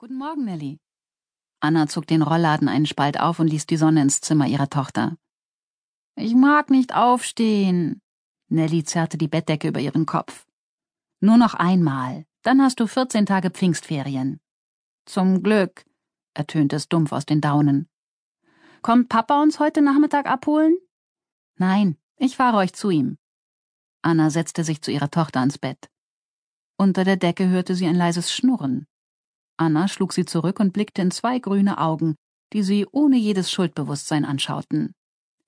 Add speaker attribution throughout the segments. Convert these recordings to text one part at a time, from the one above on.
Speaker 1: Guten Morgen, Nelly. Anna zog den Rollladen einen Spalt auf und ließ die Sonne ins Zimmer ihrer Tochter. Ich mag nicht aufstehen. Nelly zerrte die Bettdecke über ihren Kopf. Nur noch einmal, dann hast du 14 Tage Pfingstferien. Zum Glück, ertönte es dumpf aus den Daunen. Kommt Papa uns heute Nachmittag abholen? Nein, ich fahre euch zu ihm. Anna setzte sich zu ihrer Tochter ans Bett. Unter der Decke hörte sie ein leises Schnurren. Anna schlug sie zurück und blickte in zwei grüne Augen, die sie ohne jedes Schuldbewusstsein anschauten.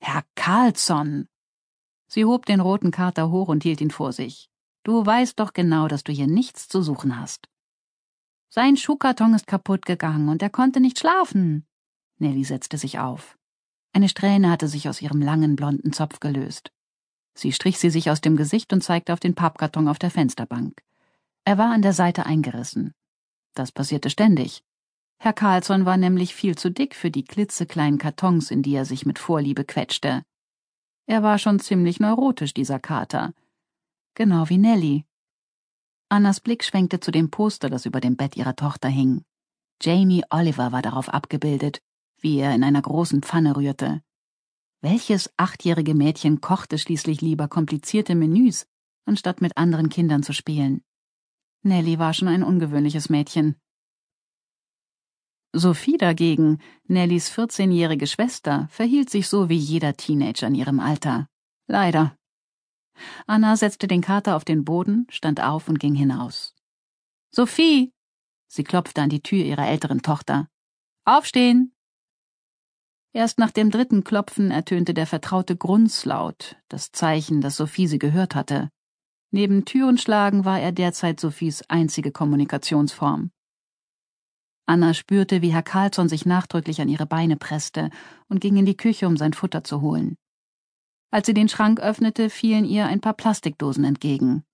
Speaker 1: Herr Carlsson! Sie hob den roten Kater hoch und hielt ihn vor sich. Du weißt doch genau, dass du hier nichts zu suchen hast. Sein Schuhkarton ist kaputt gegangen und er konnte nicht schlafen. Nelly setzte sich auf. Eine Strähne hatte sich aus ihrem langen blonden Zopf gelöst. Sie strich sie sich aus dem Gesicht und zeigte auf den Pappkarton auf der Fensterbank. Er war an der Seite eingerissen. Das passierte ständig. Herr Carlsson war nämlich viel zu dick für die klitzekleinen Kartons, in die er sich mit Vorliebe quetschte. Er war schon ziemlich neurotisch, dieser Kater. Genau wie Nelly. Annas Blick schwenkte zu dem Poster, das über dem Bett ihrer Tochter hing. Jamie Oliver war darauf abgebildet, wie er in einer großen Pfanne rührte. Welches achtjährige Mädchen kochte schließlich lieber komplizierte Menüs, anstatt mit anderen Kindern zu spielen? Nelly war schon ein ungewöhnliches Mädchen. Sophie dagegen, Nellys 14-jährige Schwester, verhielt sich so wie jeder Teenager in ihrem Alter. Leider. Anna setzte den Kater auf den Boden, stand auf und ging hinaus. Sophie! Sie klopfte an die Tür ihrer älteren Tochter. Aufstehen! Erst nach dem dritten Klopfen ertönte der vertraute Grunzlaut, das Zeichen, dass Sophie sie gehört hatte. Neben Türenschlagen war er derzeit Sophies einzige Kommunikationsform. Anna spürte, wie Herr Carlsson sich nachdrücklich an ihre Beine presste und ging in die Küche, um sein Futter zu holen. Als sie den Schrank öffnete, fielen ihr ein paar Plastikdosen entgegen.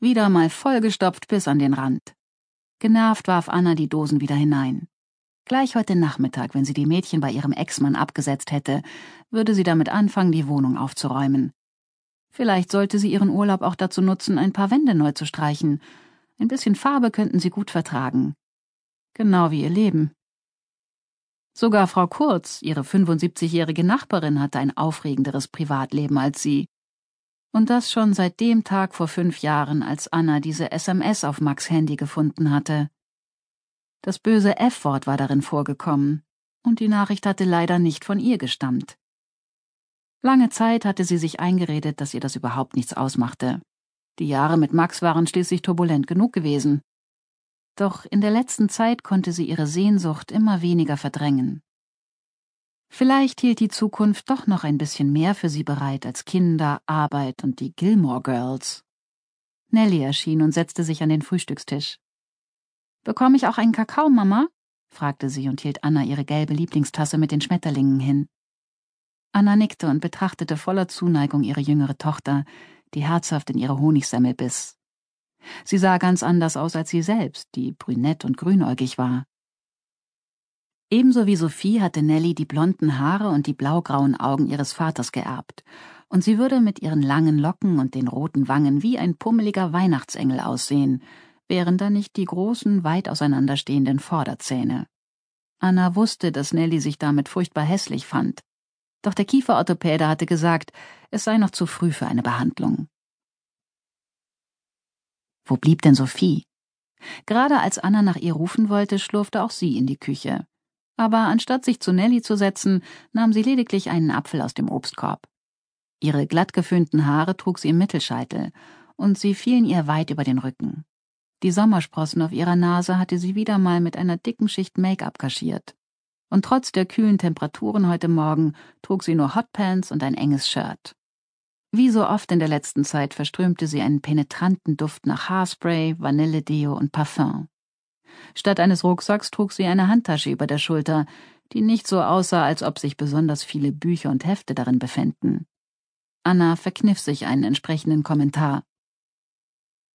Speaker 1: Wieder mal vollgestopft bis an den Rand. Genervt warf Anna die Dosen wieder hinein. Gleich heute Nachmittag, wenn sie die Mädchen bei ihrem Ex-Mann abgesetzt hätte, würde sie damit anfangen, die Wohnung aufzuräumen. Vielleicht sollte sie ihren Urlaub auch dazu nutzen, ein paar Wände neu zu streichen. Ein bisschen Farbe könnten sie gut vertragen. Genau wie ihr Leben. Sogar Frau Kurz, ihre 75-jährige Nachbarin, hatte ein aufregenderes Privatleben als sie. Und das schon seit dem Tag vor fünf Jahren, als Anna diese SMS auf Max Handy gefunden hatte. Das böse F-Wort war darin vorgekommen, und die Nachricht hatte leider nicht von ihr gestammt. Lange Zeit hatte sie sich eingeredet, dass ihr das überhaupt nichts ausmachte. Die Jahre mit Max waren schließlich turbulent genug gewesen. Doch in der letzten Zeit konnte sie ihre Sehnsucht immer weniger verdrängen. Vielleicht hielt die Zukunft doch noch ein bisschen mehr für sie bereit als Kinder, Arbeit und die Gilmore Girls. Nellie erschien und setzte sich an den Frühstückstisch. Bekomme ich auch einen Kakao, Mama? fragte sie und hielt Anna ihre gelbe Lieblingstasse mit den Schmetterlingen hin. Anna nickte und betrachtete voller Zuneigung ihre jüngere Tochter, die herzhaft in ihre Honigsemmel biss. Sie sah ganz anders aus als sie selbst, die brünett und grünäugig war. Ebenso wie Sophie hatte Nellie die blonden Haare und die blaugrauen Augen ihres Vaters geerbt, und sie würde mit ihren langen Locken und den roten Wangen wie ein pummeliger Weihnachtsengel aussehen, wären da nicht die großen, weit auseinanderstehenden Vorderzähne. Anna wusste, dass Nellie sich damit furchtbar hässlich fand, doch der Kieferorthopäde hatte gesagt, es sei noch zu früh für eine Behandlung. Wo blieb denn Sophie? Gerade als Anna nach ihr rufen wollte, schlurfte auch sie in die Küche. Aber anstatt sich zu Nelly zu setzen, nahm sie lediglich einen Apfel aus dem Obstkorb. Ihre glatt geföhnten Haare trug sie im Mittelscheitel, und sie fielen ihr weit über den Rücken. Die Sommersprossen auf ihrer Nase hatte sie wieder mal mit einer dicken Schicht Make-up kaschiert und trotz der kühlen Temperaturen heute Morgen trug sie nur Hotpants und ein enges Shirt. Wie so oft in der letzten Zeit verströmte sie einen penetranten Duft nach Haarspray, Vanilledeo und Parfum. Statt eines Rucksacks trug sie eine Handtasche über der Schulter, die nicht so aussah, als ob sich besonders viele Bücher und Hefte darin befänden. Anna verkniff sich einen entsprechenden Kommentar.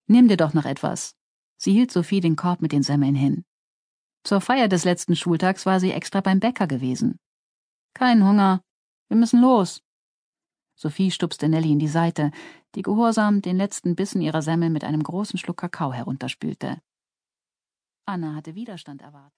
Speaker 1: Nimm dir doch noch etwas. Sie hielt Sophie den Korb mit den Semmeln hin. Zur Feier des letzten Schultags war sie extra beim Bäcker gewesen. Kein Hunger. Wir müssen los. Sophie stupste Nelly in die Seite, die gehorsam den letzten Bissen ihrer Semmel mit einem großen Schluck Kakao herunterspülte. Anna hatte Widerstand erwartet.